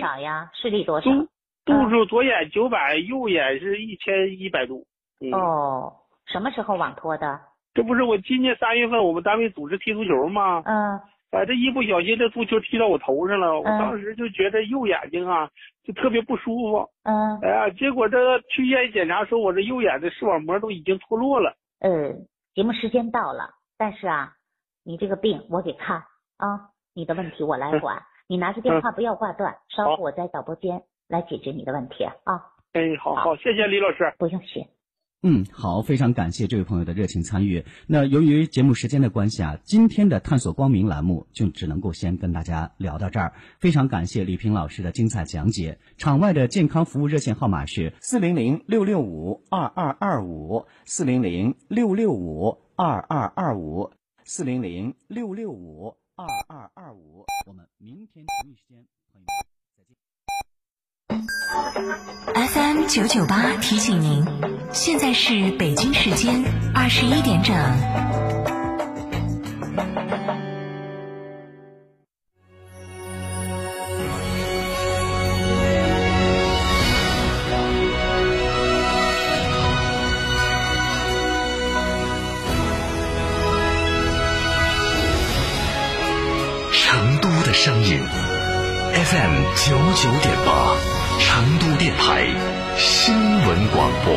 多少呀？视力多少？度度数左眼九百，右眼是一千一百度。嗯、哦，什么时候网脱的？这不是我今年三月份我们单位组织踢足球吗？嗯哎，这一不小心这足球踢到我头上了，我嗯当时就觉得右眼睛啊就特别不舒服。嗯哎呀，结果这个去医院一检查，说我这右眼的视网膜都已经脱落了。嗯，节目时间到了，但是啊，你这个病我给看啊，你的问题我来管，你拿着电话不要挂断，稍后我在导播间来解决你的问题啊，哎，好好好，谢谢李老师。不用谢。嗯，好，非常感谢这位朋友的热情参与。那由于节目时间的关系啊，今天的探索光明栏目就只能够先跟大家聊到这儿。非常感谢李平老师的精彩讲解。场外的健康服务热线号码是四零零六六五二二二五四零零六六五二二二五四零零六六五二二二五。我们明天同一时间，朋友们再见。FM 九九八提醒您，现在是北京时间二十一点整。声音，FM 九九点八，成都电台新闻广播。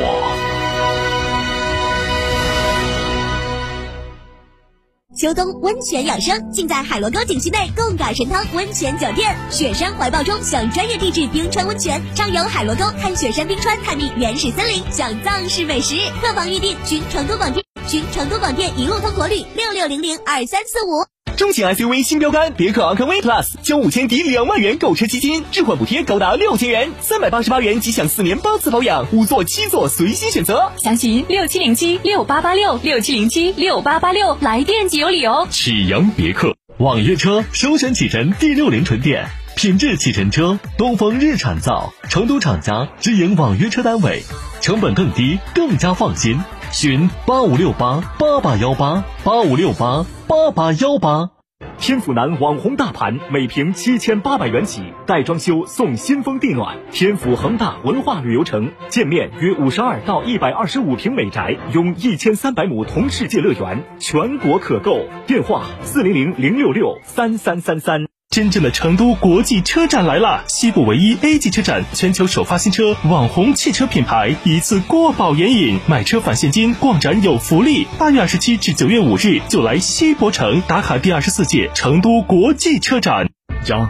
秋冬温泉养生，尽在海螺沟景区内贡嘎神汤温泉酒店。雪山怀抱中享专业地质冰川温泉，畅游海螺沟，看雪山冰川，探秘原始森林，享藏式美食。客房预订，寻成都广电，寻成都广电一路通国旅六六零零二三四五。中型 SUV 新标杆别克昂科威 Plus，交五千抵两万元购车基金，置换补贴高达六千元，三百八十八元即享四年八次保养，五座七座随心选择。详询六七零七六八八六六七零七六八八六，来电即有礼哦。启阳别克网约车首选启辰 D 六零纯电，品质启辰车，东风日产造，成都厂家直营网约车单位，成本更低，更加放心。寻八五六八八八幺八八五六八八八幺八。天府南网红大盘，每平七千八百元起，带装修送新风地暖。天府恒大文化旅游城，建面约五十二到一百二十五平美宅，拥一千三百亩同世界乐园，全国可购。电话四零零零六六三三三三。真正的成都国际车展来了！西部唯一 A 级车展，全球首发新车，网红汽车品牌一次过保眼瘾，买车返现金，逛展有福利。八月二十七至九月五日，就来西博城打卡第二十四届成都国际车展。家，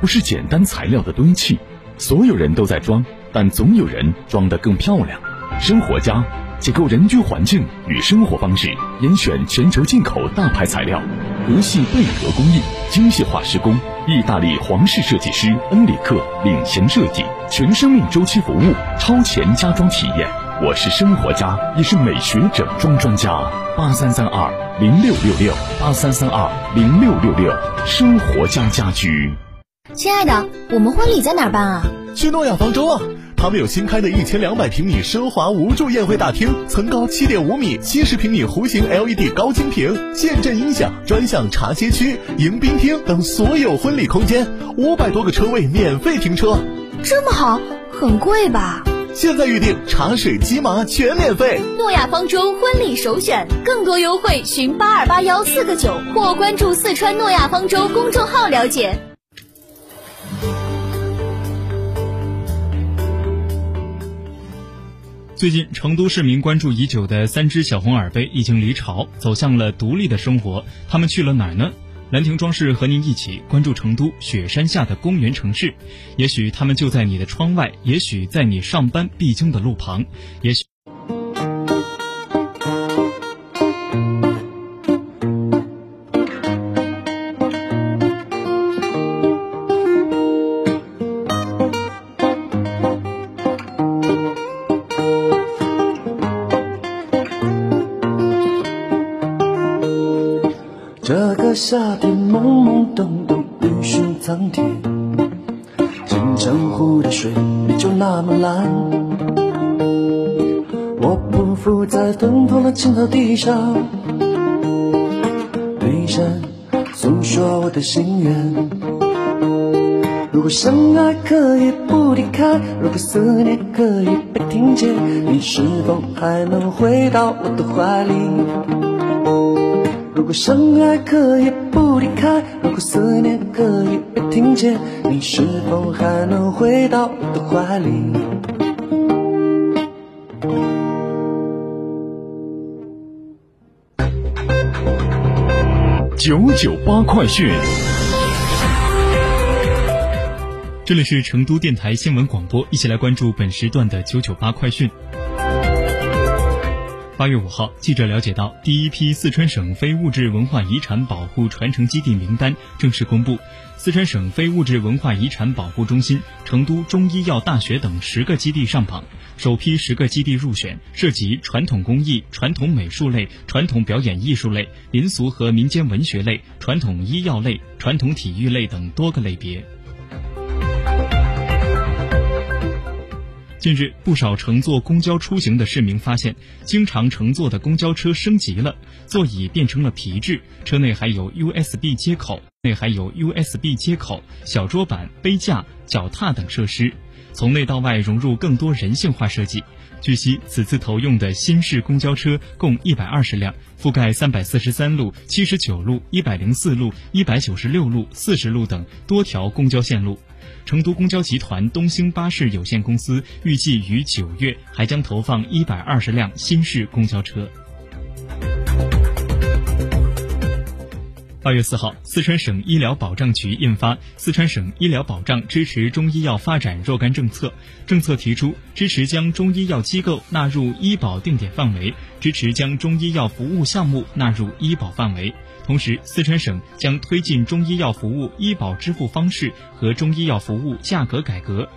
不是简单材料的堆砌，所有人都在装，但总有人装得更漂亮。生活家。解构人居环境与生活方式，严选全球进口大牌材料，德系贝壳工艺，精细化施工，意大利皇室设计师恩里克领衔设计，全生命周期服务，超前家装体验。我是生活家，也是美学整装专家。八三三二零六六六，八三三二零六六六，生活家家居。亲爱的，我们婚礼在哪儿办啊？去诺亚方舟啊！他们有新开的一千两百平米奢华无柱宴会大厅，层高七点五米，七十平米弧形 LED 高清屏，现阵音响，专项茶歇区、迎宾厅等所有婚礼空间，五百多个车位免费停车。这么好，很贵吧？现在预定茶水鸡麻全免费。诺亚方舟婚礼首选，更多优惠寻八二八幺四个九或关注四川诺亚方舟公众号了解。最近，成都市民关注已久的三只小红耳杯已经离巢，走向了独立的生活。它们去了哪儿呢？兰亭装饰和您一起关注成都雪山下的公园城市。也许它们就在你的窗外，也许在你上班必经的路旁，也许。这个夏天懵懵懂懂，雨水苍天，金城湖的水就那么蓝。我匍匐在芬芳的青草地上，对山诉说我的心愿。如果相爱可以不离开，如果思念可以被听见，你是否还能回到我的怀里？如果相爱可以不离开，如果思念可以被听见，你是否还能回到我的怀里？九九八快讯。这里是成都电台新闻广播，一起来关注本时段的九九八快讯。八月五号，记者了解到，第一批四川省非物质文化遗产保护传承基地名单正式公布，四川省非物质文化遗产保护中心、成都中医药大学等十个基地上榜，首批十个基地入选，涉及传统工艺、传统美术类、传统表演艺术类、民俗和民间文学类、传统医药类、传统体育类等多个类别。近日，不少乘坐公交出行的市民发现，经常乘坐的公交车升级了，座椅变成了皮质，车内还有 USB 接口，内还有 USB 接口、小桌板、杯架、脚踏等设施，从内到外融入更多人性化设计。据悉，此次投用的新式公交车共一百二十辆，覆盖三百四十三路、七十九路、一百零四路、一百九十六路、四十路等多条公交线路。成都公交集团东兴巴士有限公司预计于九月还将投放一百二十辆新式公交车。八月四号，四川省医疗保障局印发《四川省医疗保障支持中医药发展若干政策》，政策提出支持将中医药机构纳入医保定点范围，支持将中医药服务项目纳入医保范围。同时，四川省将推进中医药服务医保支付方式和中医药服务价格改革。